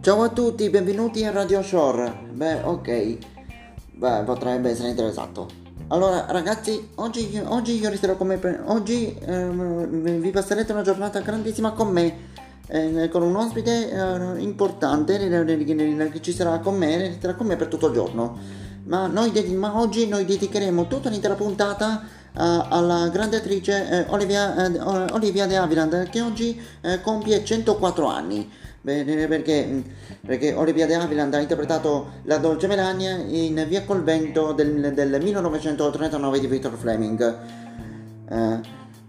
Ciao a tutti, benvenuti a Radio Shore. Beh, ok. Beh, potrebbe essere interessato. Allora, ragazzi, oggi, oggi io resterò come... Pre- oggi ehm, vi passerete una giornata grandissima con me. eh, con un ospite eh, importante che ci sarà con me, resterà con me per tutto il giorno. Ma, noi ma oggi noi dedicheremo tutta l'intera puntata alla grande attrice eh, Olivia, eh, Olivia De Havilland che oggi eh, compie 104 anni. Perché, perché Olivia De Havilland ha interpretato la Dolce Melania in Via col vento del, del 1939 di Victor Fleming.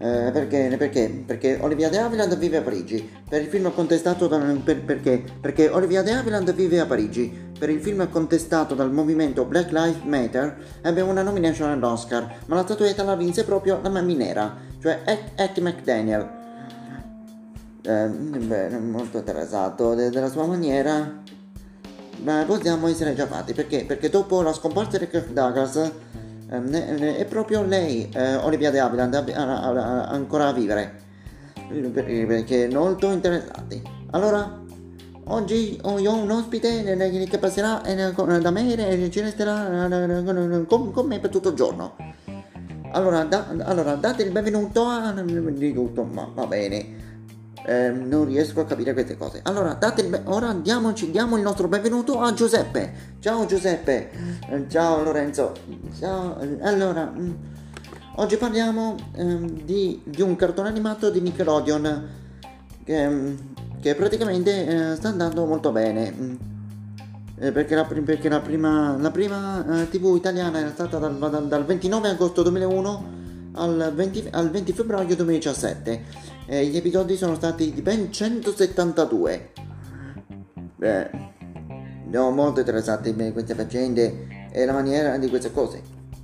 Eh, perché, perché? Perché Olivia De Havilland vive a Parigi. Per il film contestato da, per, perché? Perché Olivia De Havilland vive a Parigi. Per il film contestato dal movimento Black Lives Matter ebbe una nomination all'Oscar, ma la statuetta la vinse proprio la Maminera, cioè Hattie McDaniel. Eh, beh, molto interessato de- della sua maniera. Ma possiamo essere già fatti perché? Perché dopo la scomparsa di Kirk Douglas è proprio lei, eh, Olivia De Havilland, ancora a vivere. Per- Perché molto interessati. Allora, oggi ho un ospite che passerà eh, da me e ci resterà con, con me per tutto il giorno. Allora, da- allora, date il benvenuto a... di tutto, ma va bene. Eh, non riesco a capire queste cose. Allora, date il be- ora diamoci, diamo il nostro benvenuto a Giuseppe. Ciao Giuseppe. Eh, ciao Lorenzo. Ciao. Eh, Allora, mm, oggi parliamo ehm, di, di un cartone animato di Nickelodeon che, mm, che praticamente eh, sta andando molto bene. Mm. Eh, perché la, perché la prima, la prima TV italiana era stata dal, dal- dal 29 agosto 2001 al 20, al 20 febbraio 2017 e gli episodi sono stati di ben 172. Beh, siamo molto interessati in queste faccende e la maniera di queste cose.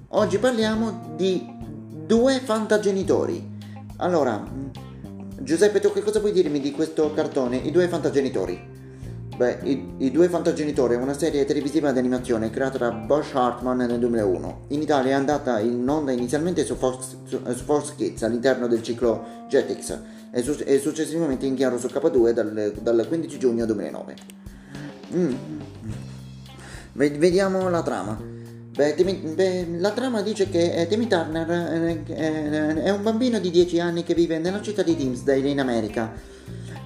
Oggi parliamo di due fantagenitori. Allora, Giuseppe, tu che cosa puoi dirmi di questo cartone, I due fantagenitori? Beh, I, I due fantagenitori è una serie televisiva di animazione creata da Bosch Hartman nel 2001. In Italia è andata in onda inizialmente su Fox, su, eh, su Fox Kids all'interno del ciclo Jetix e, su- e successivamente in chiaro su K2 dal, dal 15 giugno 2009. Mm. Ve- Vediamo la trama. Beh, Timmy- beh, la trama dice che eh, Timmy Turner eh, eh, è un bambino di 10 anni che vive nella città di Dimsdale in America.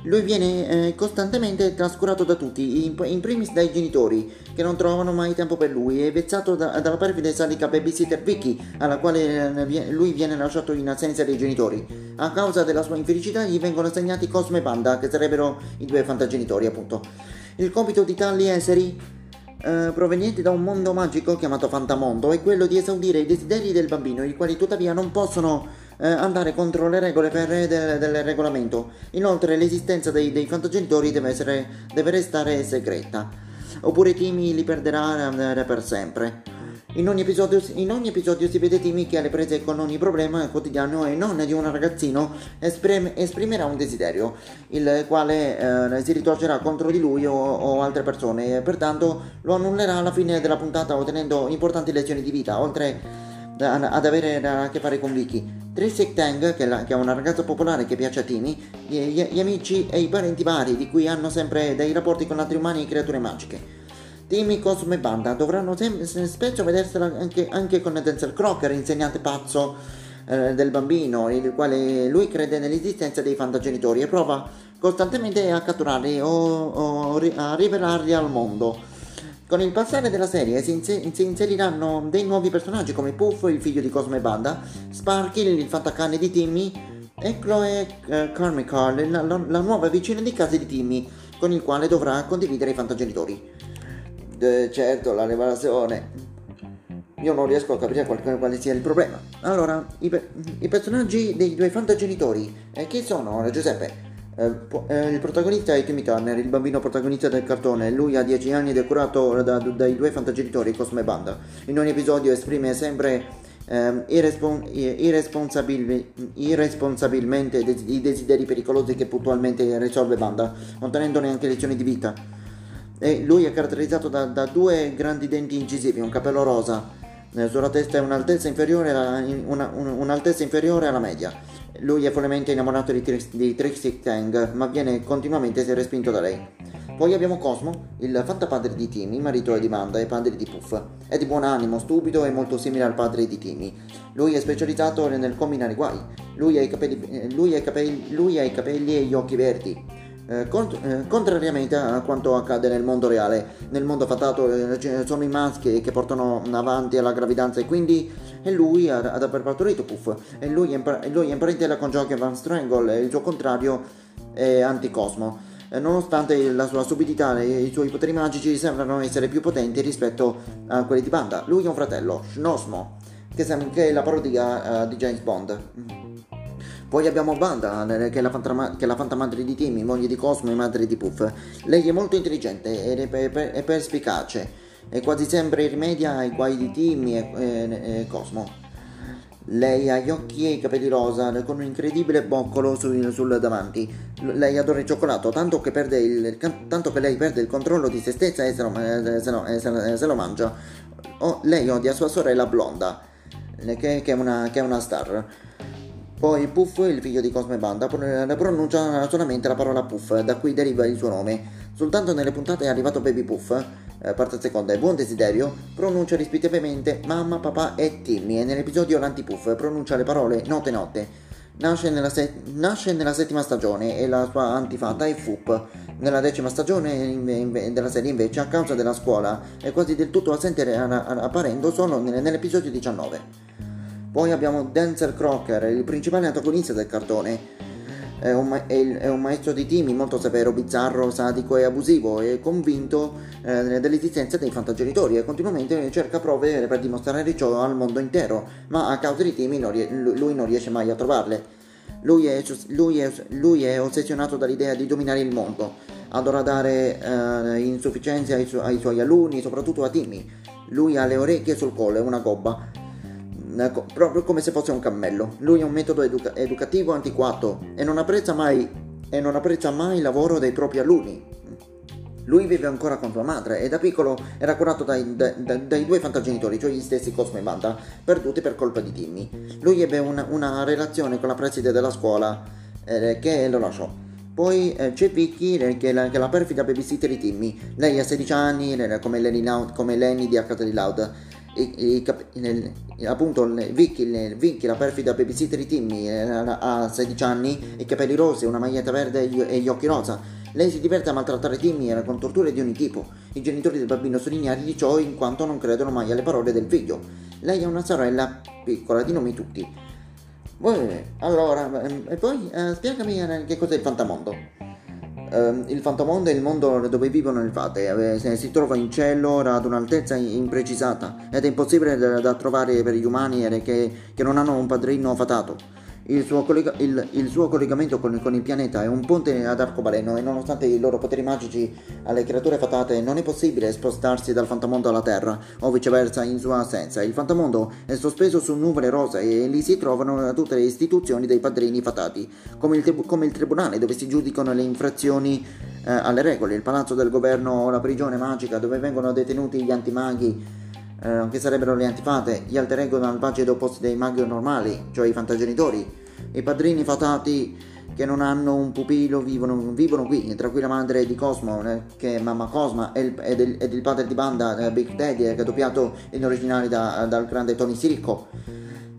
Lui viene eh, costantemente trascurato da tutti, in, in primis dai genitori, che non trovano mai tempo per lui, e vezzato da- dalla perfida e sadica babysitter Vicky, alla quale eh, lui viene lasciato in assenza dei genitori. A causa della sua infelicità gli vengono assegnati Cosmo e Panda, che sarebbero i due fantagenitori, appunto. Il compito di tali esseri eh, provenienti da un mondo magico chiamato Fantamondo è quello di esaudire i desideri del bambino, i quali tuttavia non possono eh, andare contro le regole ferree del, del regolamento. Inoltre l'esistenza dei, dei fantagenitori deve, essere, deve restare segreta, oppure Timmy li perderà eh, per sempre. In ogni, episodio, in ogni episodio si vede Timmy che alle prese con ogni problema quotidiano e non di un ragazzino esprime- esprimerà un desiderio, il quale eh, si ritorcerà contro di lui o, o altre persone e pertanto lo annullerà alla fine della puntata ottenendo importanti lezioni di vita, oltre ad avere a che fare con Vicky. Tracy Tang, che la- che è una ragazza popolare che piace a Timmy, gli, gli- amici e i parenti vari di cui hanno sempre dei rapporti con altri umani e creature magiche. Timmy, Cosmo e Banda dovranno sem- se- spesso vedersela anche, anche con Denzel Crocker, insegnante pazzo eh, del bambino, il quale lui crede nell'esistenza dei fantagenitori e prova costantemente a catturarli o, o a rivelarli al mondo. Con il passare della serie si, inse- si inseriranno dei nuovi personaggi come Puff, il figlio di Cosmo e Banda, Sparky, il fantacane di Timmy, e Chloe eh, Carmichael, la, la- la nuova vicina di casa di Timmy, con il quale dovrà condividere i fantagenitori. Eh, certo, la rivelazione. Io non riesco a capire qual- quale sia il problema. Allora, i, pe- i personaggi dei due fantagenitori, eh, chi sono, Giuseppe? Eh, eh, il protagonista è Timmy Turner, il bambino protagonista del cartone. Lui ha 10 anni ed è curato da- dai due fantagenitori, Cosmo e Banda. In ogni episodio esprime sempre ehm, irrespon- irresponsabil- irresponsabilmente des- i desideri pericolosi che puntualmente risolve Banda, non tenendone anche lezioni di vita. E lui è caratterizzato da, da due grandi denti incisivi, un capello rosa, eh, sulla testa è un'altezza inferiore alla, una- un- un'altezza inferiore alla media Lui è follemente innamorato di, di Trixie Tang, ma viene continuamente respinto da lei. Poi abbiamo Cosmo, il fantapadre di Timmy, marito di Amanda e padre di Puff. È di buon animo, stupido e molto simile al padre di Timmy. Lui è specializzato nel combinare guai. Lui ha i capelli, lui ha i capelli, lui ha i capelli e gli occhi verdi. Eh, cont- eh, contrariamente a quanto accade nel mondo reale, nel mondo fatato eh, sono i maschi che portano avanti alla gravidanza e quindi è lui ad, ad aver partorito Puff. E lui è, lui è in con Jockey Van Strangle e il suo contrario è Anticosmo. Eh, nonostante la sua stupidità e i suoi poteri magici sembrano essere più potenti rispetto a quelli di Banda. Lui ha un fratello, Shnosmo, che, che è la parodia uh, di James Bond. Poi abbiamo Banda, che è, la fantama- che fantamadre di Timmy, moglie di Cosmo e madre di Puff. Lei è molto intelligente e perspicace e quasi sempre rimedia ai guai di Timmy e, e, e Cosmo. Lei ha gli occhi e i capelli rosa con un incredibile boccolo sul, sul davanti. Lei adora il cioccolato, tanto che, il, tanto che, lei perde il controllo di se stessa e se lo, se lo, se lo, se lo mangia. Oh, lei odia sua sorella blonda, che, che, è una, che, è una, star. Poi Puff, il figlio di Cosme Banda, pronuncia solamente la parola Puff, da cui deriva il suo nome. Soltanto nelle puntate è arrivato Baby Puff, eh, parte seconda e Buon Desiderio, pronuncia rispettivamente mamma, papà e Timmy e nell'episodio L'Antipuff pronuncia le parole note notte. Nasce nella, se- nasce nella, settima stagione e la sua antifata è Fup. Nella decima stagione inve- della serie invece, a causa della scuola, è quasi del tutto assente apparendo solo nell'episodio 19. Poi abbiamo Dancer Crocker, il principale antagonista del cartone, è un, ma- è, è un, maestro di Timmy molto severo, bizzarro, sadico e abusivo e convinto eh, dell'esistenza dei fantagenitori e continuamente cerca prove per dimostrare ciò al mondo intero, ma a causa di Timmy non rie- lui non riesce mai a trovarle. Lui è, lui, è, lui è, ossessionato dall'idea di dominare il mondo, adora dare eh, insufficienze ai, su- ai suoi alunni, soprattutto a Timmy. Lui ha le orecchie sul collo e una gobba Ecco, proprio come se fosse un cammello. Lui è un metodo educa- educativo antiquato e non apprezza mai, e non apprezza mai il lavoro dei propri alunni. Lui vive ancora con sua madre e da piccolo era curato dai, dai, dai due fantagenitori, cioè gli stessi Cosmo e Banda, perduti per colpa di Timmy. Lui ebbe una, una relazione con la preside della scuola eh, che lo lasciò. Poi eh, c'è Vicky, eh, che è, la, perfida babysitter di Timmy. Lei ha 16 anni, come Lenny, come Lenny di Arcade Loud i, i, nel, appunto Vicky, Vicky, la perfida babysitter di Timmy, eh, ha 16 anni, i capelli rossi, una maglietta verde e gli occhi rosa. Lei si diverte a maltrattare Timmy con torture di ogni tipo. I genitori del bambino sono ignari di ciò in quanto non credono mai alle parole del figlio. Lei ha una sorella piccola di nomi tutti. allora, ehm, e poi eh, spiegami eh, che cos'è il fantamondo. Uh, il fantamondo è il mondo dove vivono le fate, eh, si trova in cielo ad un'altezza imprecisata ed è impossibile da, da trovare per gli umani che, che non hanno un padrino fatato. Il suo, collega- il, il suo collegamento con, con, il pianeta è un ponte ad arcobaleno e nonostante i loro poteri magici alle creature fatate non è possibile spostarsi dal fantamondo alla Terra o viceversa in sua assenza. Il fantamondo è sospeso su nuvole rosa e lì si trovano tutte le istituzioni dei padrini fatati, come il, tri- come il tribunale dove si giudicano le infrazioni eh, alle regole, il palazzo del governo o la prigione magica dove vengono detenuti gli antimaghi eh, che sarebbero le antifate, gli alter ego malvagi ed opposti dei maghi normali, cioè i fantagenitori, i padrini fatati che non hanno un pupillo vivono, vivono qui, tra cui la madre di Cosmo, eh, che è mamma Cosma, ed il, padre di banda, eh, Big Daddy, eh, che è doppiato in originale da, dal grande Tony Sirico.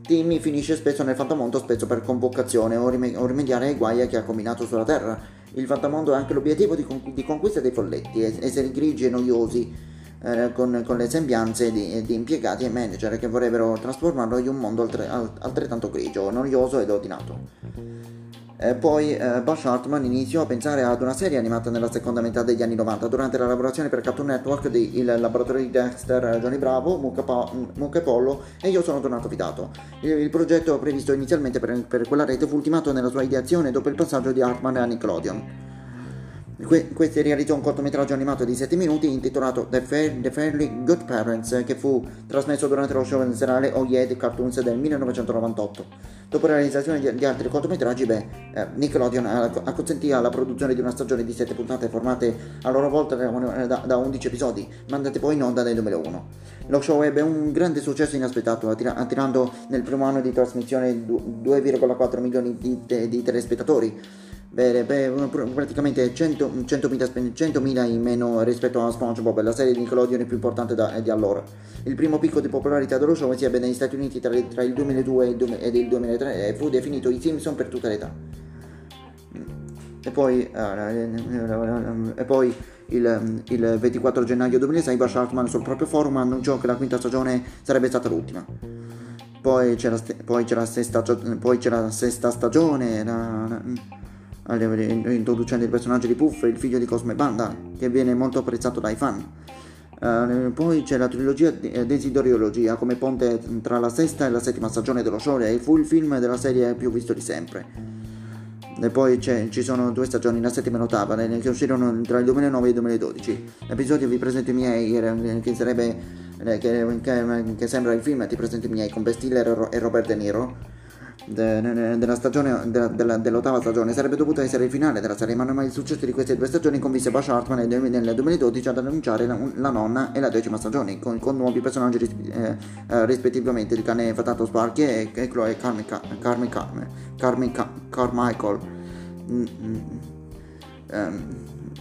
Timmy finisce spesso nel fantamondo, spesso per convocazione o, rim- o rimediare ai guai che ha combinato sulla Terra. Il fantamondo è anche l'obiettivo di, con- di conquista dei folletti, esseri grigi e noiosi, eh, con, con, le sembianze di, di, impiegati e manager che vorrebbero trasformarlo in un mondo altre, altrettanto grigio, noioso ed ordinato. Eh, poi eh, Bush Hartman iniziò a pensare ad una serie animata nella seconda metà degli anni 90 durante la lavorazione per Cartoon Network di Il laboratorio di Dexter, Johnny Bravo, Mucca, pa- Mucca e Pollo e Io sono tornato fidato. Il, il progetto previsto inizialmente per, per, quella rete fu ultimato nella sua ideazione dopo il passaggio di Hartman a Nickelodeon. Que- questi realizzò un cortometraggio animato di 7 minuti intitolato The, Fair- The Fairly Good Parents che fu trasmesso durante lo show serale The Cartoons del 1998. Dopo la realizzazione di, di altri cortometraggi, beh, eh, Nickelodeon ha, consentito la produzione di una stagione di 7 puntate formate a loro volta da, da, da 11 episodi, mandate poi in onda nel 2001. Lo show ebbe un grande successo inaspettato, attirando nel primo anno di trasmissione 2,4 milioni di, di telespettatori Beh, beh, praticamente 100.000, 100.000 in meno rispetto a SpongeBob, la serie di Nickelodeon più importante da, di allora. Il primo picco di popolarità dello show si ebbe negli Stati Uniti tra, tra il 2002 ed il 2003 e fu definito i Simpson per tutta l'età. E poi, uh, e poi il, il, 24 gennaio 2006 Bush Hartman sul proprio forum annunciò che la quinta stagione sarebbe stata l'ultima. Poi c'era, poi c'era, sesta, poi c'era la sesta stagione. La, la, introducendo il personaggio di Puff, il figlio di Cosme Banda, che viene molto apprezzato dai fan. Uh, poi c'è la trilogia eh, Desideriologia come ponte tra la sesta e la settima stagione dello show e fu il film della serie più visto di sempre. E poi ci sono due stagioni, la settima e l'ottava, che uscirono tra il 2009 e il 2012. L'episodio Vi presento i miei, che sarebbe che, che, che sembra il film Ti presento i miei con Ben Stiller e Robert De Niro della stagione, de, de, dell'ottava stagione sarebbe dovuto essere il finale della serie, ma il successo di queste due stagioni convinse Bush Hartman nel 2012 ad annunciare la, la, nonna e la decima stagione, con, con nuovi personaggi eh, eh, rispettivamente il cane Fatato Sparky e, e Chloe Carmichael. Carmi, Carmi, Carmi, Carmichael. Mm, mm, um,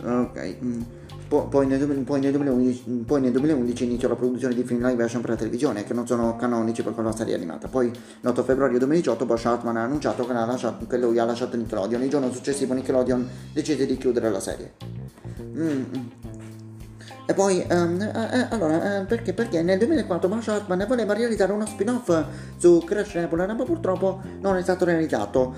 ok. Mm. Poi nel, poi, nel 2011, poi, nel 2011, iniziò la produzione di film live action per la televisione che non sono canonici per quella serie animata. Poi l'8 febbraio 2018 Bosch Hartman ha annunciato che, lasciato, che, lui ha lasciato Nickelodeon. Il giorno successivo Nickelodeon decise di chiudere la serie. Mm. E poi, um, eh, allora, eh, perché? Perché nel 2004 Bosch Hartman voleva realizzare uno spin-off su Crash Nebula, ma purtroppo non è stato realizzato.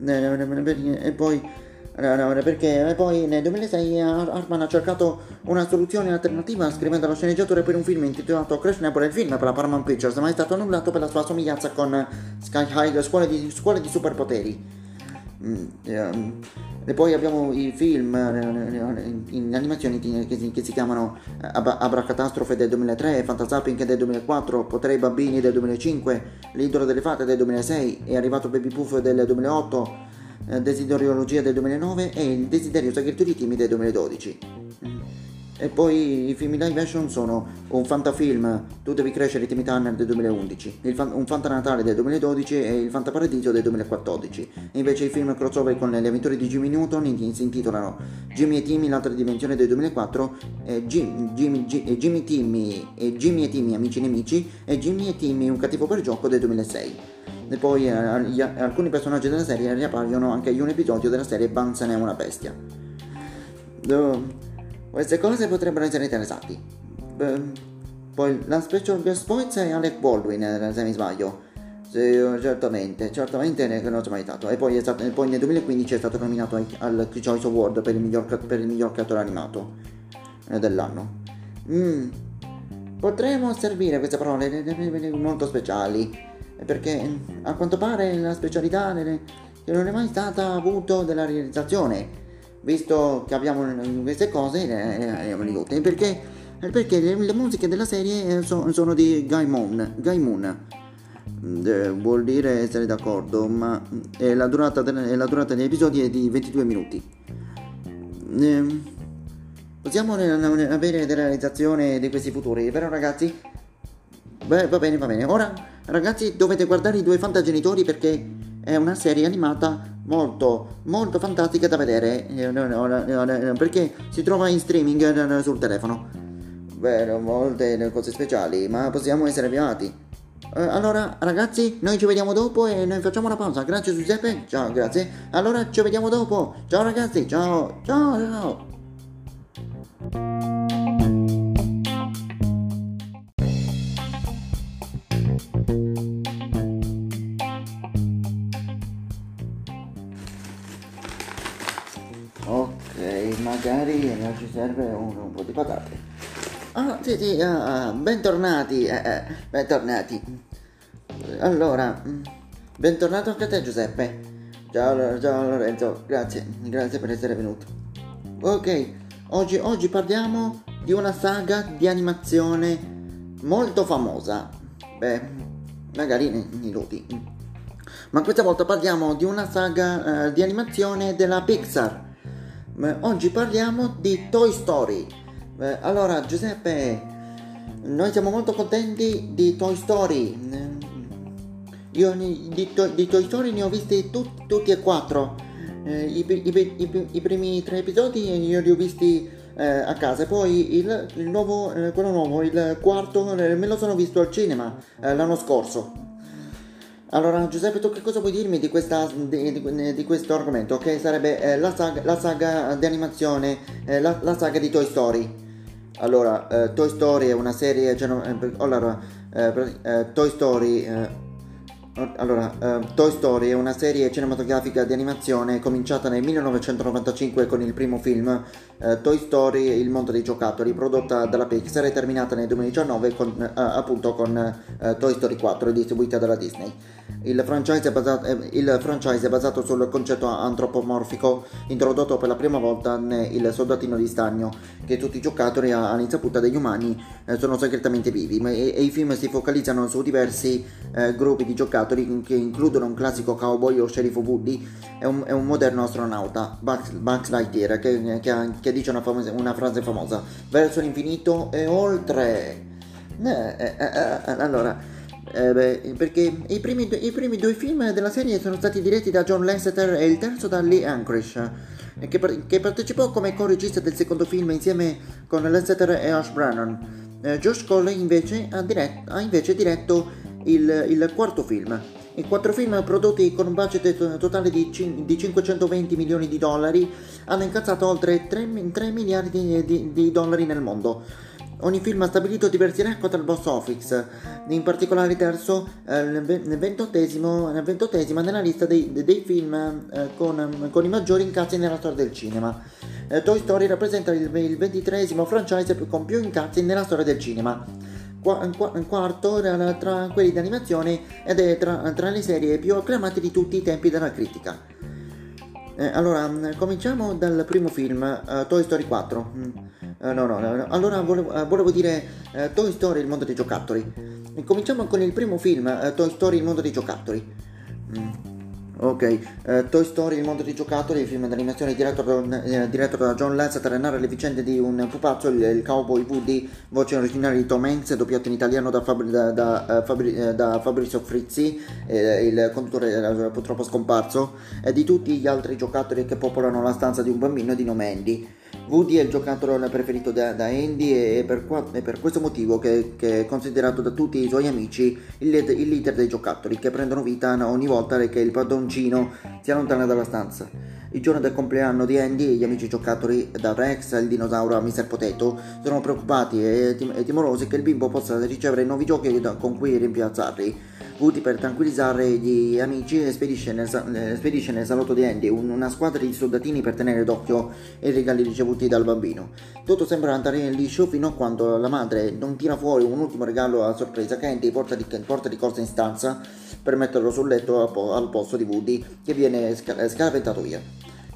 E poi perché poi nel 2006 Hartman ha cercato una soluzione alternativa scrivendo la sceneggiatura per un film intitolato Crash Nebula il film per la Paramount Pictures ma è stato annullato per la sua somiglianza con Sky High Scuole di, scuole di superpoteri. Mm, ehm, e poi abbiamo i film in animazioni che si, chiamano Abracatastrofe del 2003, Fantasapping del 2004, Potrei bambini del 2005, L'idolo delle fate del 2006, È arrivato Baby Puff del 2008, eh, Desideriologia del 2009 e Il desiderio segreto di Timmy del 2012. E poi i film live action sono un fantafilm Tu devi crescere Timmy Turner del 2011, fan- un fantanatale del 2012 e il fantaparadiso del 2014. E invece i film crossover con le avventure di Jimmy Newton si intitolano Jimmy e Timmy l'altra dimensione del 2004, e Jim, Jimmy, G- e Jimmy, Timmy, e Jimmy e Timmy amici nemici e Jimmy e Timmy un cattivo per gioco del 2006 e poi eh, alcuni personaggi della serie riappaiono anche in un episodio della serie Bunsen è una bestia. Uh, queste cose potrebbero essere interessanti. Uh, poi la special guest voice è Alec Baldwin, eh, se mi sbaglio. Sì, certamente, certamente c'è mai stato. E poi, stato, poi, nel 2015 è stato nominato al Choice Award per il miglior, per il miglior creatore animato eh, dell'anno. Mm. Potremmo servire queste parole molto speciali perché a quanto pare la specialità delle, che non è mai stata avuto della realizzazione visto che abbiamo queste cose le abbiamo ridotte perché, perché le, le, musiche della serie sono, sono di Guy Moon. Eh, vuol dire essere d'accordo ma eh, la, durata de, la durata degli episodi è di 22 minuti eh, possiamo avere della realizzazione di questi futuri vero ragazzi? Beh, va bene, va bene. Ora, ragazzi, dovete guardare i due fantagenitori perché è una serie animata molto, molto fantastica da vedere. Eh, perché si trova in streaming eh, sul telefono. Beh, molte cose speciali, ma possiamo essere avviati. Eh, allora, ragazzi, noi ci vediamo dopo e noi facciamo una pausa. Grazie Giuseppe. Ciao, grazie. Allora, ci vediamo dopo. Ciao ragazzi, ciao, ciao, ciao. Magari non ci serve un, un po' di patate. Ah, sì, sì, uh, bentornati, eh, eh, bentornati. Allora, mm, bentornato anche a te Giuseppe. Ciao, ciao Lorenzo, grazie, grazie per essere venuto. Ok, oggi, oggi parliamo di una saga di animazione molto famosa. Beh, magari nei luti. Ma questa volta parliamo di una saga eh, di animazione della Pixar. Eh, oggi parliamo di Toy Story. Eh, allora, Giuseppe, noi siamo molto contenti di Toy Story. Eh, io di, di, Toy Story ne ho visti tut, tutti e quattro i, i, i, i, primi tre episodi io li ho visti eh, a casa poi il, il nuovo, eh, quello nuovo, il quarto me lo sono visto al cinema eh, l'anno scorso. Allora Giuseppe tu che cosa puoi dirmi di, questa, di, di, di questo argomento che sarebbe eh, la, saga, la, saga, di animazione, la, la, saga di Toy Story? Allora, Toy Story è una serie... Allora, Toy Story allora, uh, Toy Story è una serie cinematografica di animazione cominciata nel 1995 con il primo film uh, Toy Story Il mondo dei giocattoli, prodotta dalla Pixar e terminata nel 2019 con, uh, appunto con Toy Story 4 distribuita dalla Disney. Il franchise, basato, eh, il franchise, è basato sul concetto antropomorfico introdotto per la prima volta nel Soldatino di Stagno, che tutti i giocattoli all'insaputa degli umani eh, sono segretamente vivi e, e, i film si focalizzano su diversi eh, gruppi di giocattoli che includono un classico cowboy o sceriffo Woody e un, e un moderno astronauta, Bugs, Bugs Lightyear, che, che, che dice una, famosa, una, frase famosa, verso l'infinito e oltre. Eh, eh, eh, allora... Eh beh, perché i primi, i primi, due film della serie sono stati diretti da John Lasseter e il terzo da Lee Anchorage, che, che, partecipò come co-regista del secondo film insieme con Lasseter e Ash Brannon. Eh, Josh Cole invece ha, diretto, ha invece diretto il, il, quarto film. I quattro film prodotti con un budget totale di, di 520 milioni di dollari hanno incazzato oltre 3, 3 miliardi di, di, di dollari nel mondo. Ogni film ha stabilito diversi record al box office, in particolare terzo eh, nel ventottesimo, nella lista dei, dei film eh, con, con, i maggiori incassi nella storia del cinema. Eh, Toy Story rappresenta il, il ventitresimo franchise con più incassi nella storia del cinema. Qu- quarto tra quelli di animazione ed è tra, tra le serie più acclamate di tutti i tempi della critica. Eh, allora, cominciamo dal primo film, uh, Toy Story 4. Mm. Uh, no, no, no, allora volevo, uh, volevo dire uh, Toy Story, il mondo dei giocattoli. Cominciamo con il primo film, Toy Story, il mondo dei giocattoli. Mm. Ok, uh, Toy Story, il mondo dei giocattoli, il film d'animazione diretto da, eh, diretto da John Lasseter, narra le vicende di un pupazzo, il, il, cowboy Woody, voce originale di Tom Hanks, doppiato in italiano da, Fabri, da, da, uh, Fabri, uh, da Fabrizio Frizzi, eh, il conduttore purtroppo scomparso, e di tutti gli altri giocattoli che popolano la stanza di un bambino di nome Andy. Woody è il giocatore preferito da, da Andy e per, è per questo motivo che, che, è considerato da tutti i suoi amici il, il leader dei giocattoli che prendono vita ogni volta che il padroncino si allontana dalla stanza. Il giorno del compleanno di Andy, gli amici giocattoli, da Rex al dinosauro a Mr. Potato, sono preoccupati e, tim- e timorosi che il bimbo possa ricevere nuovi giochi con cui rimpiazzarli. Woody per tranquillizzare gli amici spedisce nel, spedisce nel salotto di Andy una squadra di soldatini per tenere d'occhio i regali ricevuti dal bambino. Tutto sembra andare liscio fino a quando la madre non tira fuori un ultimo regalo a sorpresa che Andy porta di, porta di corsa in stanza per metterlo sul letto al posto di Woody che viene scaraventato via.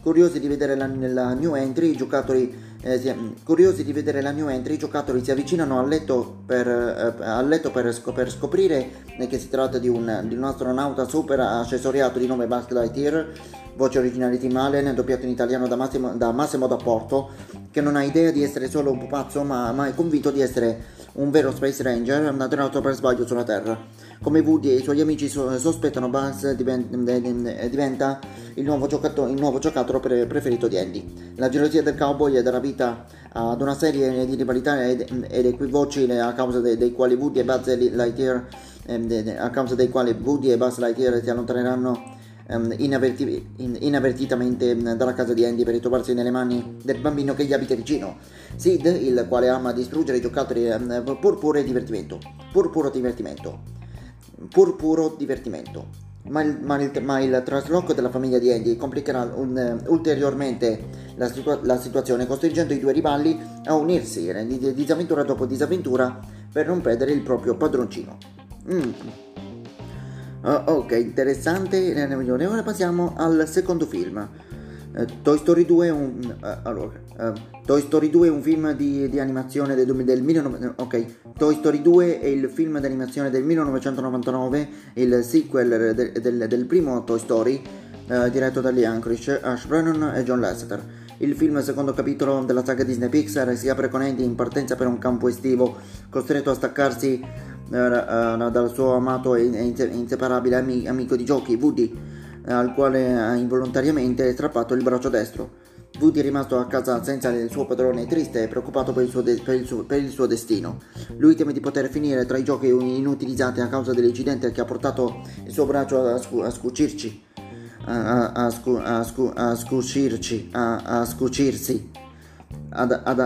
Curiosi di vedere la, la new entry, i giocatori eh, si, curiosi di vedere la new entry, i giocatori si avvicinano al letto per, eh, al letto per, scop- per scoprire che si tratta di un, di un, astronauta super accessoriato di nome Buzz Lightyear, voce originale di Malen, doppiato in italiano da Massimo, da Massimo D'Apporto, che non ha idea di essere solo un pupazzo, ma, ma è convinto di essere un vero Space Ranger nato per sbaglio sulla Terra. Come Woody e i suoi amici sospettano, Buzz diventa il nuovo, il nuovo giocattolo pre- preferito di Andy. La gelosia del cowboy darà vita ad una serie di rivalità ed, ed equivoci a causa de- dei quali Woody e Buzz Lightyear ehm, a causa dei quali Woody e Buzz Lightyear si allontaneranno ehm, inavverti- in- inavvertitamente ehm, dalla casa di Andy per ritrovarsi nelle mani del bambino che gli abita vicino. Sid, il quale ama distruggere i giocattoli pur puro divertimento. Pur puro divertimento pur puro divertimento. Ma il, ma, il, ma il, trasloco della famiglia di Andy complicherà un, uh, ulteriormente la, situa- la, situazione, costringendo i due rivali a unirsi di disavventura dopo disavventura per non perdere il proprio padroncino. Mm. Oh, ok, interessante. Ora passiamo al secondo film. Uh, Toy Story 2 è un, uh, allora, uh, Toy Story 2 è un film di, di animazione del, del 19, ok. Toy Story 2 è il film di animazione del 1999 il sequel del, del, del primo Toy Story diretto da Lee Anchorage, Ash Brennan e John Lasseter. Il film secondo capitolo della saga Disney Pixar si apre con Andy in partenza per un campo estivo costretto a staccarsi dal suo amato e inseparabile amico di giochi Woody al quale ha involontariamente strappato il braccio destro. Woody è rimasto a casa senza il suo padrone triste e preoccupato per il, de- per, il suo, per il, suo, destino. Lui teme di poter finire tra i giochi inutilizzati a causa dell'incidente che ha portato il suo braccio a, scu- a scucirci. A, a, scu- a, scu- a scucirci, a, scucirsi, ad, ad,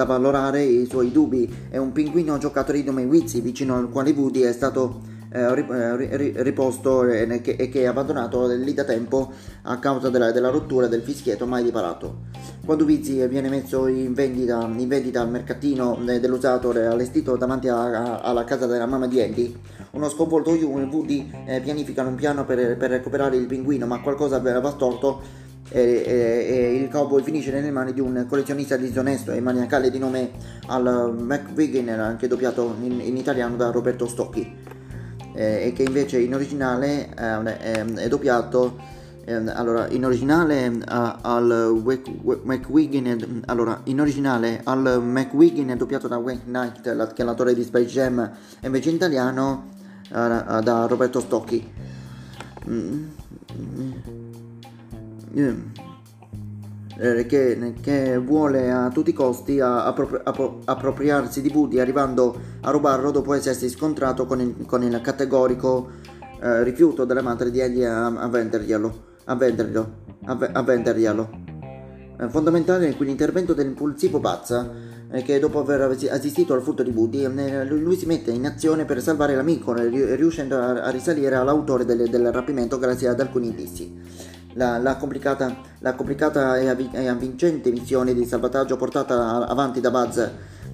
avvalorare i suoi dubbi. È un pinguino giocatore di nome Wizzy, vicino al quale Woody è stato eh, eh, riposto e che, è abbandonato lì da tempo a causa della, della rottura del fischietto mai riparato. Quando Vizzi viene messo in vendita, in vendita al mercatino eh, dell'usato allestito davanti a, a, alla casa della mamma di Andy, uno sconvolto Woody eh, pianifica un piano per, per, recuperare il pinguino, ma qualcosa va storto e, e, e, il cowboy finisce nelle mani di un collezionista disonesto e maniacale di nome Al McVigan, anche doppiato in, in italiano da Roberto Stocchi eh, e che invece in originale è, è, doppiato eh, allora in originale eh, al McWiggin allora in originale al McWiggin è doppiato da Wayne Knight che è l'attore di Space Jam e invece in italiano eh, da Roberto Stocchi mm. Mm. Eh, che, che, vuole a tutti i costi appropri- appropriarsi di Woody arrivando a rubarlo dopo essersi scontrato con il, con il categorico eh, rifiuto della madre di egli a, a venderglielo. A venderglielo. A, a venderglielo. È fondamentale qui l'intervento dell'impulsivo Pazza eh, che dopo aver assistito al furto di Woody eh, lui si mette in azione per salvare l'amico riuscendo a, a risalire all'autore del, del rapimento grazie ad alcuni indizi. La, la, complicata, la complicata e, avvi- avvincente missione di salvataggio portata avanti da Buzz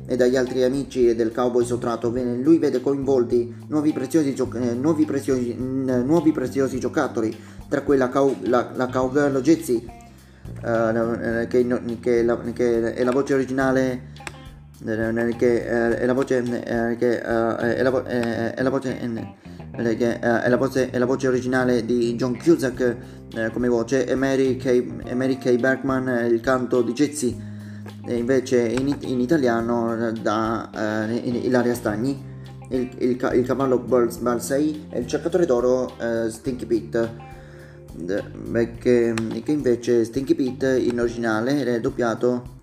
e dagli altri amici del cowboy sottratto, lui vede coinvolti nuovi preziosi, gio- eh, nuovi preziosi, nuovi preziosi giocattoli, tra cui la, cow- la, la cowgirl Jazzy, uh, che, che, la, che è la voce originale che è la voce originale di John Cusack eh, come voce e Mary Kay, e Mary Kay Bergman il canto di Jezzi e invece in, in italiano da eh, Ilaria Stagni il, il, il cavallo Balsei e il cercatore d'oro eh, Stinky Pete. Che, che, invece Stinky Pete in originale è doppiato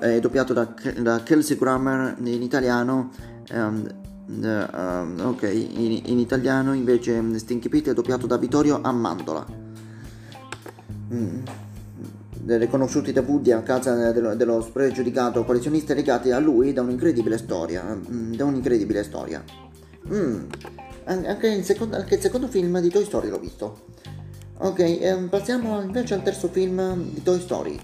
è doppiato da, da Kelsey Grammer in italiano um, Uh, ok, in, in, italiano invece Stinky Pete è doppiato da Vittorio Amandola. Mm. Riconosciuti da Woody a casa dello, dello spregiudicato collezionista legati a lui da un'incredibile storia. Mm, da un'incredibile storia. Mm. Anche, il secondo, anche, il secondo, film di Toy Story l'ho visto. Ok, eh, passiamo invece al terzo film di Toy Story.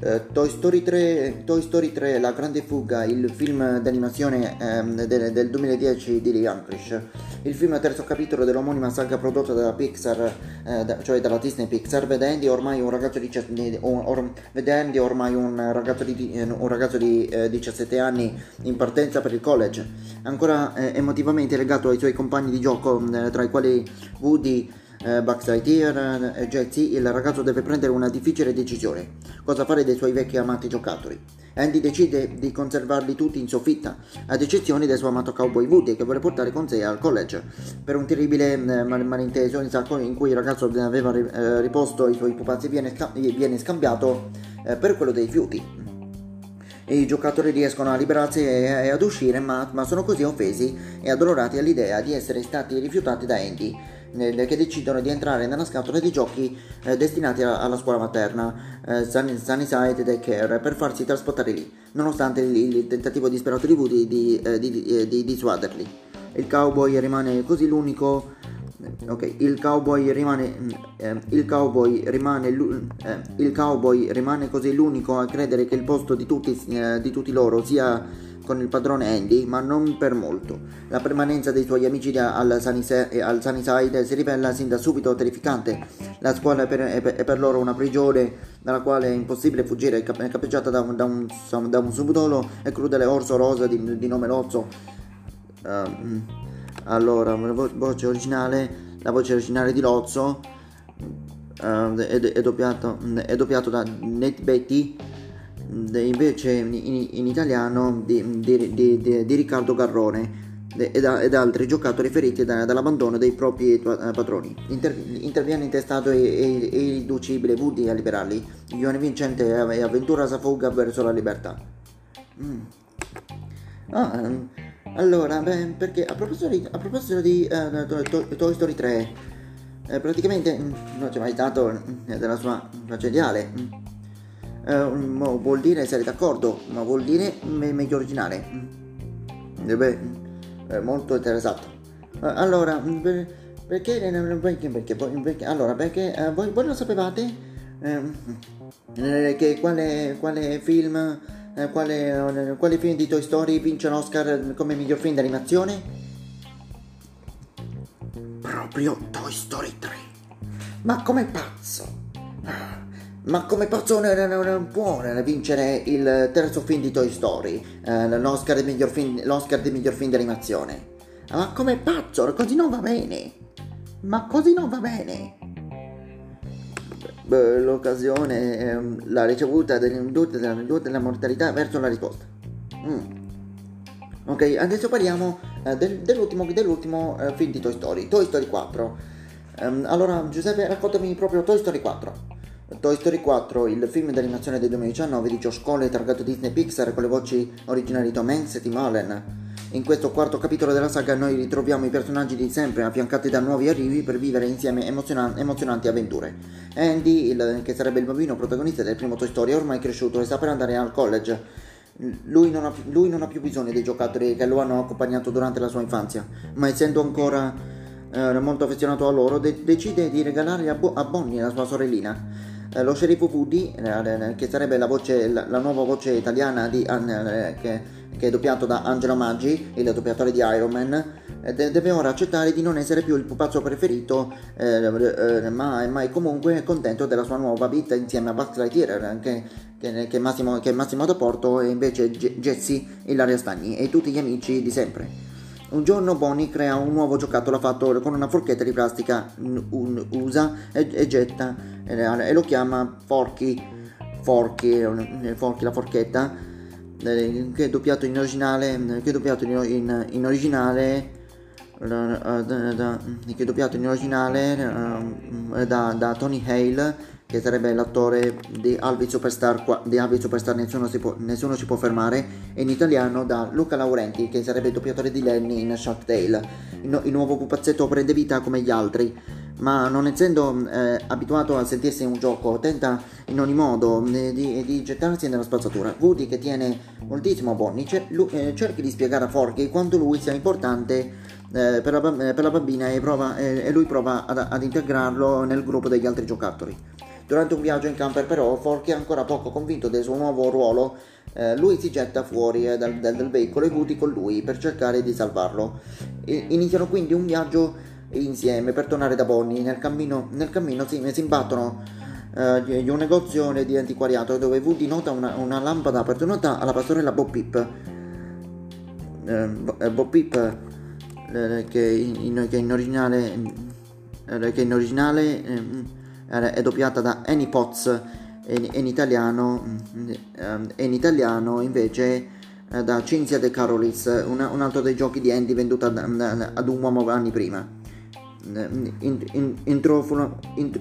Uh, Toy, Story 3, Toy Story 3 La Grande Fuga, il film d'animazione um, del, del, 2010 di Lee Unkrich, il film terzo capitolo dell'omonima saga prodotta dalla Pixar, uh, da, cioè dalla Disney Pixar, vedendo ormai un ragazzo di, or, vedendo ormai un ragazzo di, un ragazzo di uh, 17 anni in partenza per il college, ancora emotivamente legato ai suoi compagni di gioco, tra i quali Woody, eh, Bugs Lightyear e Jesse, il ragazzo deve prendere una difficile decisione. Cosa fare dei suoi vecchi amati giocattoli? Andy decide di conservarli tutti in soffitta, ad eccezione del suo amato cowboy Woody che vuole portare con sé al college, per un terribile eh, malinteso in cui il ragazzo aveva eh, riposto i suoi pupazzi viene, sca- viene scambiato eh, per quello dei fiuti. I giocatori riescono a liberarsi e, ad uscire, ma, ma sono così offesi e addolorati all'idea di essere stati rifiutati da Andy che decidono di entrare nella scatola di giochi eh, destinati a, alla scuola materna eh, Sunnyside Daycare per farsi trasportare lì, nonostante il, il tentativo disperato di Woody di, eh, di, di, di dissuaderli. Il cowboy rimane così l'unico ok il cowboy rimane eh, il cowboy rimane eh, il cowboy rimane così l'unico a credere che il posto di tutti, eh, di tutti loro sia con il padrone Andy, ma non per molto. La permanenza dei suoi amici al, Sunnyside, al Sunnyside si rivela sin da subito terrificante. La scuola è per, è per, è per loro una prigione dalla quale è impossibile fuggire, è capeggiata da un, da un, da un subdolo e crudele orso rosa di, di nome Lozzo. Uh, allora, la voce originale, la voce originale di Lozzo uh, è, è, doppiato, è doppiato da Nate Betty invece in, in italiano di, di, di, di, Riccardo Garrone ed, ed altri giocatori feriti da, dall'abbandono dei propri eh, patroni. Inter, interviene intestato e, e, e irriducibile Woody a liberarli. Giovane vincente e avventurosa fuga verso la libertà. Mm. Ah, ehm, allora, beh, perché a proposito di, a proposito di uh, to, Toy Story 3, eh, praticamente mm, non c'è mai stato eh, della sua tragediale. Mm eh, vuol dire essere d'accordo, ma vuol dire me- meglio originale. Mm. Beh, è molto interessato. Eh, allora, per, perché, perché, perché, perché, allora, perché eh, voi, voi, lo sapevate? Eh, che quale, quale film, eh, quale, quale film di Toy Story vince l'Oscar come miglior film d'animazione? Proprio Toy Story 3. Ma come pazzo! Ma come posso non può vincere il terzo film di Toy Story, eh, l'Oscar, di miglior film, l'Oscar di miglior film di animazione? Ma come pazzo, così non va bene! Ma così non va bene! Beh, l'occasione, ehm, la ricevuta dell'indotto della, della mortalità verso la risposta. Mm. Ok, adesso parliamo eh, del, dell'ultimo, dell'ultimo eh, film di Toy Story, Toy Story 4. Um, ehm, allora, Giuseppe, raccontami proprio Toy Story 4. Toy Story 4, il film d'animazione del 2019 di Josh Cole targato Disney Pixar con le voci originali di Tom Hanks e Tim Allen. In questo quarto capitolo della saga noi ritroviamo i personaggi di sempre affiancati da nuovi arrivi per vivere insieme emoziona- emozionanti avventure. Andy, il, che sarebbe il bambino protagonista del primo Toy Story, è ormai cresciuto e sta per andare al college. Lui non, ha, lui non ha più bisogno dei giocattoli che lo hanno accompagnato durante la sua infanzia, ma essendo ancora eh, molto affezionato a loro, de- decide di regalare a, Bo- a Bonnie la sua sorellina. Eh, lo sceriffo Woody, eh, che sarebbe la, voce, la, la, nuova voce italiana di, eh, che, che, è doppiato da Angelo Maggi, il doppiatore di Iron Man, deve ora accettare di non essere più il pupazzo preferito, ma, ma, è comunque contento della sua nuova vita insieme a Buzz Lightyear, che, che, che, Massimo, Massimo da Porto e invece Jesse Ilaria Stagni e tutti gli amici di sempre. Un giorno Bonnie crea un nuovo giocattolo fatto con una forchetta di plastica, usa e, e getta e lo chiama Forky, Forky, Forky la forchetta, che è doppiato in originale, che è doppiato in, in, in originale che è doppiato in originale da, da Tony Hale che sarebbe l'attore di Albi Superstar, di Albi Superstar nessuno, si può, nessuno si può fermare, e in italiano da Luca Laurenti, che sarebbe il doppiatore di Lenny in Shark Tale. Il, il nuovo pupazzetto prende vita come gli altri, ma non essendo eh, abituato a sentirsi in un gioco, tenta in ogni modo eh, di, di, gettarsi nella spazzatura. Woody, che tiene moltissimo a Bonnie, cer- lui, eh, cerca di spiegare a Forky quanto lui sia importante eh, per, la, per, la, bambina e, prova, e lui prova ad, ad integrarlo nel gruppo degli altri giocattoli. Durante un viaggio in camper però, Forky è ancora poco convinto del suo nuovo ruolo, eh, lui si getta fuori eh, dal, dal, dal, veicolo e Woody con lui per cercare di salvarlo. I, iniziano quindi un viaggio insieme per tornare da Bonnie. Nel cammino, nel cammino si, si imbattono eh, in un negozio di antiquariato dove Woody nota una, una lampada appartenuta alla pastorella Bob Pip. Eh, eh Bob Pip eh, che in, che in originale che in originale è doppiata da Annie Potts e in italiano, mm, e in italiano invece eh, da Cinzia De Carolis, un, un altro dei giochi di Andy venduto ad, ad un uomo anni prima. in, in,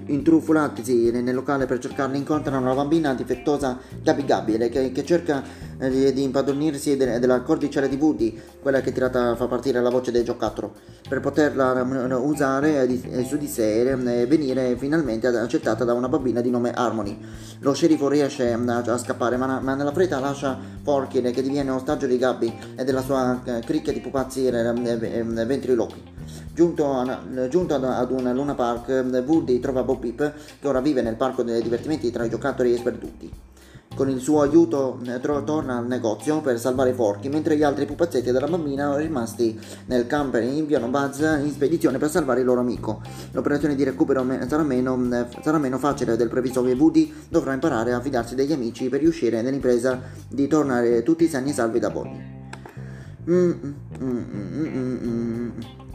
intrufolatisi nel locale per cercarla incontrano una bambina difettosa Gabi Gabi che, che cerca eh, di impadronirsi de, della cordicella di Woody quella che tirata fa partire la voce del giocattolo. Per poterla um, usare eh, di, eh, su di sé e venire finalmente accettata da una bambina di nome Harmony. Lo sceriffo riesce a, a scappare ma, ma, nella fretta lascia Forky che diviene ostaggio di Gabi e della sua cricchia di pupazzi ventriloqui Giunto, a, giunto ad, un Luna Park, Woody trova Bob Peep che ora vive nel parco dei divertimenti tra i giocattoli sperduti. con il suo aiuto eh, torna al negozio per salvare i forchi, mentre gli altri pupazzetti della bambina rimasti nel camper inviano Buzz in spedizione per salvare il loro amico. L'operazione di recupero sarà meno, eh, sarà meno facile del previsto che Woody dovrà imparare a fidarsi degli amici per riuscire nell'impresa di tornare tutti sani e salvi da Bonnie. Mm, mm, mm,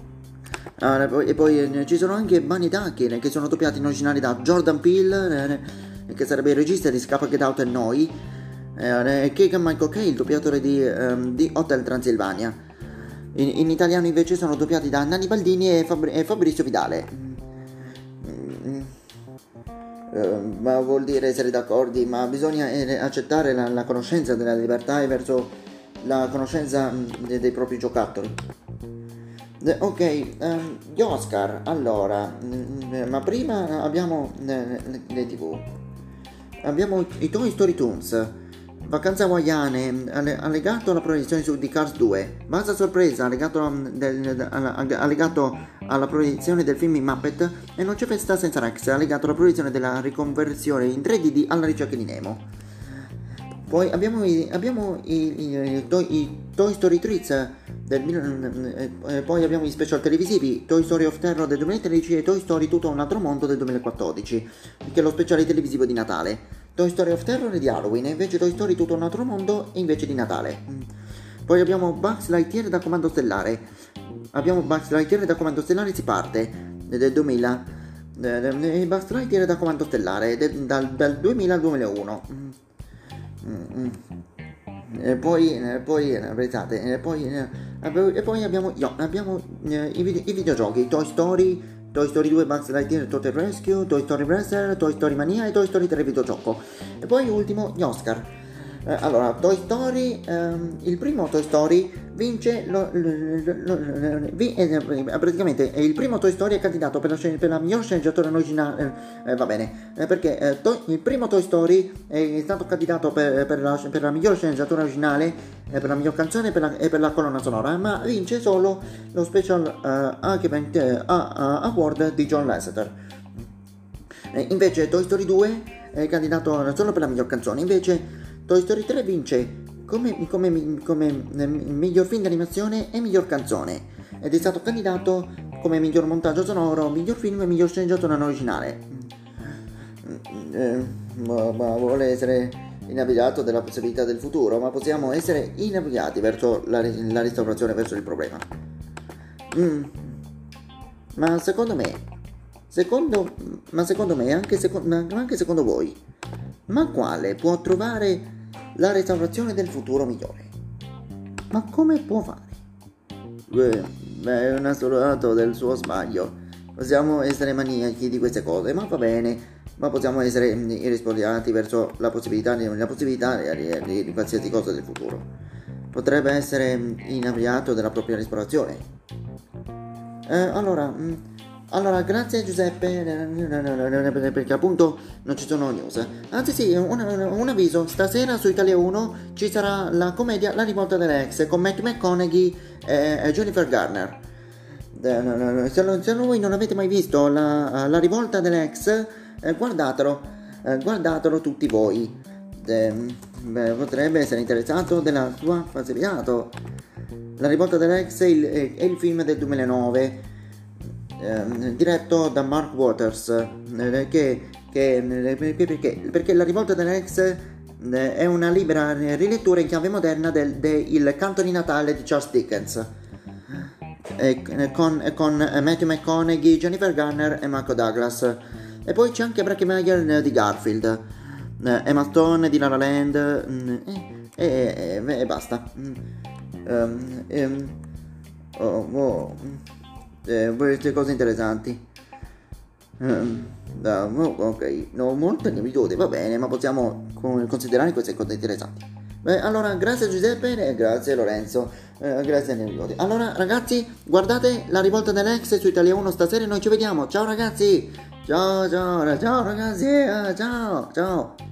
ah, e poi eh, ci sono anche Bunny Ducker che sono doppiati in originale da Jordan Peele che sarebbe il regista di Scappa Get Out e Noi, eh, Keegan Michael Kay, il doppiatore di, um, di Hotel Transilvania. In, in, italiano invece sono doppiati da Nanni Baldini e, Fabri- e Fabrizio Vidale. Mm, uh, ma vuol dire essere d'accordo, ma bisogna eh, accettare la, la, conoscenza della libertà e verso la conoscenza mm, dei, dei propri giocattoli. Ok, um, gli Oscar, allora, ma prima abbiamo le, tv abbiamo i Toy Story Toons. Vacanze hawaiane allegato alla proiezione di Cars 2. Bassa sorpresa allegato, del, allegato alla proiezione del film in Muppet. E non c'è festa senza Rex allegato alla proiezione della riconversione in 3D alla ricerca di Nemo. Poi abbiamo i, abbiamo i, i, i Toy Story Treats del, eh, poi abbiamo gli special televisivi Toy Story of Terror del 2013 e Toy Story Tutto un altro mondo del 2014, che è lo speciale televisivo di Natale. Toy Story of Terror è di Halloween, e invece Toy Story Tutto un altro mondo è invece di Natale. Poi abbiamo Bugs Lightyear da Comando Stellare. Abbiamo Bugs Lightyear da Comando Stellare si parte del 2000. Eh, Bugs Lightyear da Comando Stellare dal, dal 2000 al 2001. Mm, mm. E poi, poi, pensate, poi, e poi abbiamo, no, abbiamo i, video, i, videogiochi Toy Story, Toy Story 2 Bugs Lightyear Total Rescue, Toy Story Racer, Toy Story Mania e Toy Story 3 videogioco. E poi ultimo gli Oscar. Eh, allora, Toy Story, ehm, il primo Toy Story vince lo, lo, lo, vi, eh, praticamente il primo Toy Story è candidato per la, per la miglior sceneggiatura originale eh, va bene eh, perché eh, to, il primo Toy Story è stato candidato per, per, la, per la, miglior sceneggiatura originale eh, per la miglior canzone e per la, e per la colonna sonora ma vince solo lo Special uh, Award di John Lasseter. Invece Toy Story 2 è candidato solo per la miglior canzone invece Toy Story 3 vince come, come, come miglior film d'animazione e miglior canzone ed è stato candidato come miglior montaggio sonoro, miglior film e miglior sceneggiatura non originale. Mm, eh, ma, ma, vuole essere inabitato della possibilità del futuro, ma possiamo essere inabitati verso la, la restaurazione, verso il problema. Mm. Ma secondo me, secondo, ma secondo me, anche, seco- ma anche secondo voi, ma quale può trovare la restaurazione del futuro migliore? Ma come può fare? Beh, è un assoluto del suo sbaglio. Possiamo essere maniaci di queste cose, ma va bene. Ma possiamo essere irrispondenti verso la possibilità, la possibilità di, di, qualsiasi cosa del futuro. Potrebbe essere inavviato della propria restaurazione. Eh, allora, mm, allora, grazie Giuseppe, perché appunto non ci sono news. Anzi sì, un, un, avviso, stasera su Italia 1 ci sarà la commedia La rivolta dell'ex con Matt McConaughey e Jennifer Garner. Se, se voi non avete mai visto la, la rivolta dell'ex, eh, guardatelo, eh, guardatelo tutti voi. Beh, potrebbe essere interessato della sua falsificato. La rivolta dell'ex è il, è il film del 2009 eh, diretto da Mark Waters, eh, che, che, eh, perché, perché La rivolta dell'ex eh, è una libera rilettura in chiave moderna del, del canto di Natale di Charles Dickens. Con, con, Matthew McConaughey, Jennifer Garner e Marco Douglas. E poi c'è anche Bracky Meyer di Garfield, Emma Stone di La La Land mm, e, e, e basta. Um, um, oh, oh eh, queste cose interessanti. Um, ok, no, molte episodi, va bene, ma possiamo considerare queste cose interessanti. Beh, allora, grazie Giuseppe e grazie Lorenzo, eh, grazie Nevigoti. Allora, ragazzi, guardate la rivolta dell'ex su Italia 1 stasera noi ci vediamo. Ciao ragazzi! Ciao, ciao, ciao ragazzi, eh, ciao, ciao.